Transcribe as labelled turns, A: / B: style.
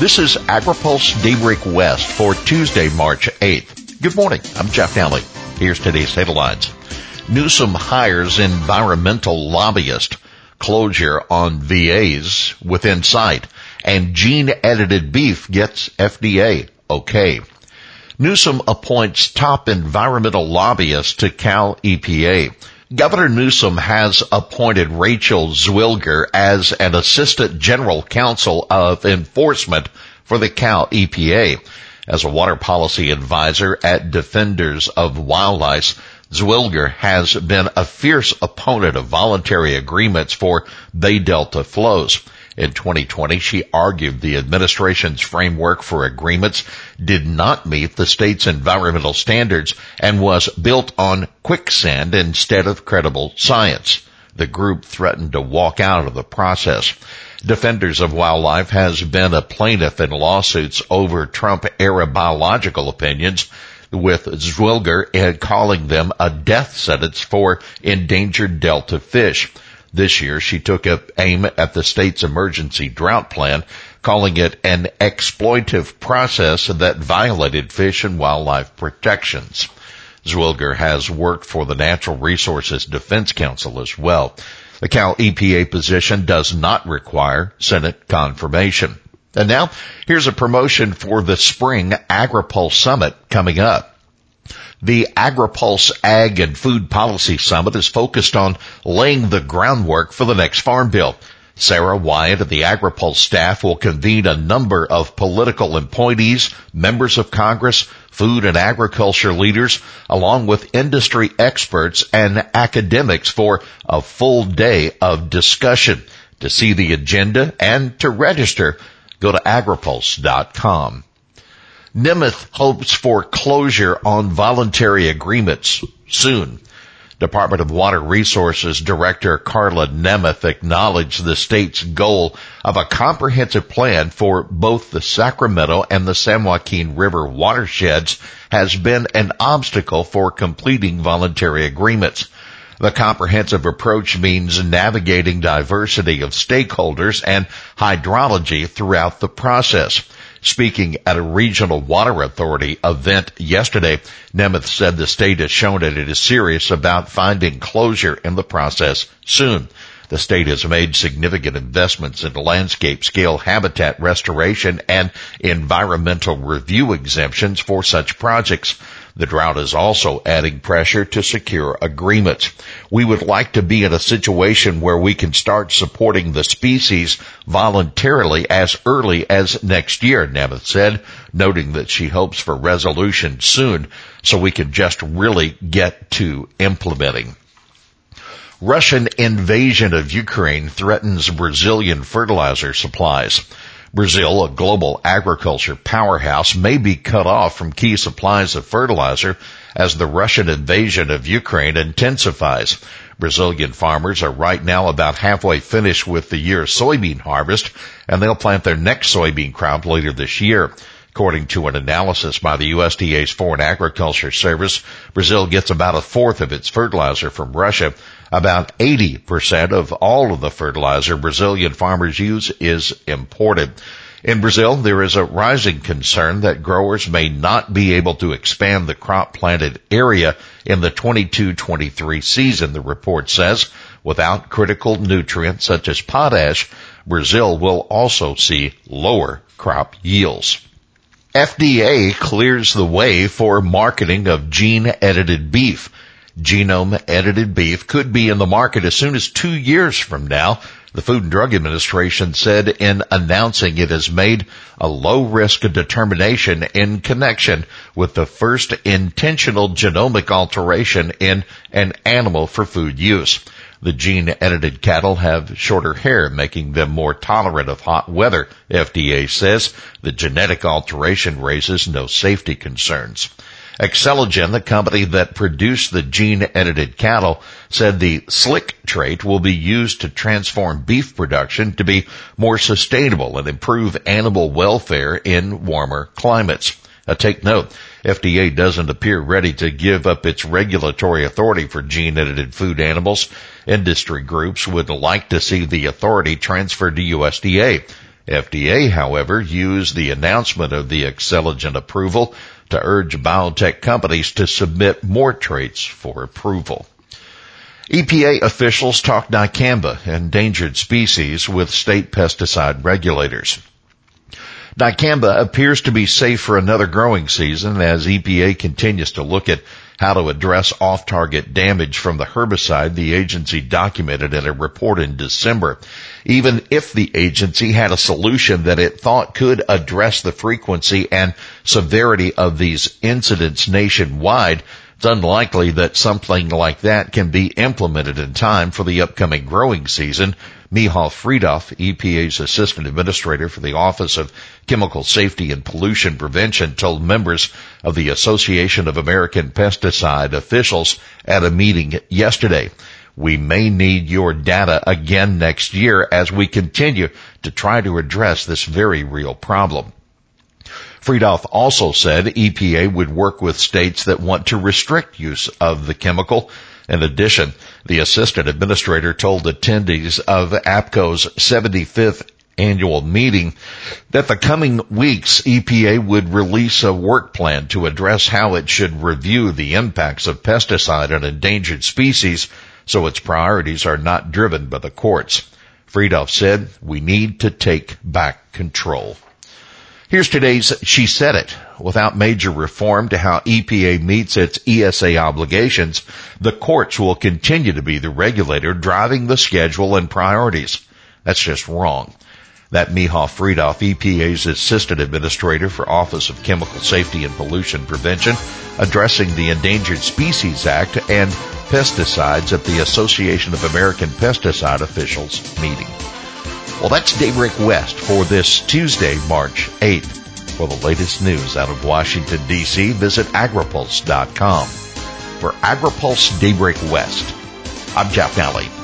A: This is AgriPulse Daybreak West for Tuesday, March 8th. Good morning. I'm Jeff Nalley. Here's today's headlines. Newsom hires environmental lobbyist. Closure on VAs within sight. And gene edited beef gets FDA okay. Newsom appoints top environmental lobbyist to Cal EPA. Governor Newsom has appointed Rachel Zwillinger as an assistant general counsel of enforcement for the Cal EPA. As a water policy advisor at Defenders of Wildlife, Zwillinger has been a fierce opponent of voluntary agreements for Bay Delta flows. In 2020, she argued the administration's framework for agreements did not meet the state's environmental standards and was built on quicksand instead of credible science. The group threatened to walk out of the process. Defenders of Wildlife has been a plaintiff in lawsuits over Trump era biological opinions with Zwillinger calling them a death sentence for endangered Delta fish. This year, she took aim at the state's emergency drought plan, calling it an exploitive process that violated fish and wildlife protections. Zwillinger has worked for the Natural Resources Defense Council as well. The Cal EPA position does not require Senate confirmation. And now, here's a promotion for the spring AgriPulse Summit coming up. The AgriPulse Ag and Food Policy Summit is focused on laying the groundwork for the next farm bill. Sara Wyant of the AgriPulse staff will convene a number of political appointees, members of Congress, food and agriculture leaders, along with industry experts and academics for a full day of discussion. To see the agenda and to register, go to agripulse.com. Nemeth hopes for closure on voluntary agreements soon. Department of Water Resources Director Karla Nemeth acknowledged the state's goal of a comprehensive plan for both the Sacramento and the San Joaquin River watersheds has been an obstacle for completing voluntary agreements. The comprehensive approach means navigating diversity of stakeholders and hydrology throughout the process. Speaking at a regional water authority event yesterday, Nemeth said the state has shown that it is serious about finding closure in the process soon. The state has made significant investments in landscape scale habitat restoration and environmental review exemptions for such projects. The drought is also adding pressure to secure agreements. We would like to be in a situation where we can start supporting the species voluntarily as early as next year, Nemeth said, noting that she hopes for resolution soon so we can just really get to implementing. Russian invasion of Ukraine threatens Brazilian fertilizer supplies. Brazil, a global agriculture powerhouse, may be cut off from key supplies of fertilizer as the Russian invasion of Ukraine intensifies. Brazilian farmers are right now about halfway finished with the year's soybean harvest, and they'll plant their next soybean crop later this year. According to an analysis by the USDA's Foreign Agriculture Service, Brazil gets about a fourth of its fertilizer from Russia. About 80% of all of the fertilizer Brazilian farmers use is imported. In Brazil, there is a rising concern that growers may not be able to expand the crop planted area in the 22-23 season, the report says. Without critical nutrients such as potash, Brazil will also see lower crop yields. FDA clears the way for marketing of gene edited beef. Genome edited beef could be in the market as soon as two years from now. The Food and Drug Administration said in announcing it has made a low risk determination in connection with the first intentional genomic alteration in an animal for food use. The gene edited cattle have shorter hair, making them more tolerant of hot weather, FDA says. The genetic alteration raises no safety concerns. Acceligen, the company that produced the gene edited cattle, said the slick trait will be used to transform beef production to be more sustainable and improve animal welfare in warmer climates. Uh, take note, FDA doesn't appear ready to give up its regulatory authority for gene edited food animals. Industry groups would like to see the authority transferred to USDA. FDA, however, used the announcement of the Acceligen approval to urge biotech companies to submit more traits for approval. EPA officials talked dicamba, endangered species, with state pesticide regulators. Dicamba appears to be safe for another growing season as EPA continues to look at how to address off-target damage from the herbicide the agency documented in a report in December. Even if the agency had a solution that it thought could address the frequency and severity of these incidents nationwide, it's unlikely that something like that can be implemented in time for the upcoming growing season. Michal Freedhoff, EPA's Assistant Administrator for the Office of Chemical Safety and Pollution Prevention, told members of the Association of American Pesticide Officials at a meeting yesterday. We may need your data again next year as we continue to try to address this very real problem. Freedhoff also said EPA would work with states that want to restrict use of the chemical. In addition, the assistant administrator told attendees of APCO's 75th annual meeting that the coming weeks EPA would release a work plan to address how it should review the impacts of pesticide on endangered species so its priorities are not driven by the courts. Freedhoff said, we need to take back control. Here's today's She Said It. Without major reform to how EPA meets its ESA obligations, the courts will continue to be the regulator driving the schedule and priorities. That's just wrong. That Michal Freedhoff, EPA's Assistant Administrator for Office of Chemical Safety and Pollution Prevention, addressing the Endangered Species Act and pesticides at the Association of American Pesticide Officials meeting. Well, that's Daybreak West for this Tuesday, March 8th. For the latest news out of Washington, D.C., visit agripulse.com. For AgriPulse Daybreak West, I'm Jeff Nalley.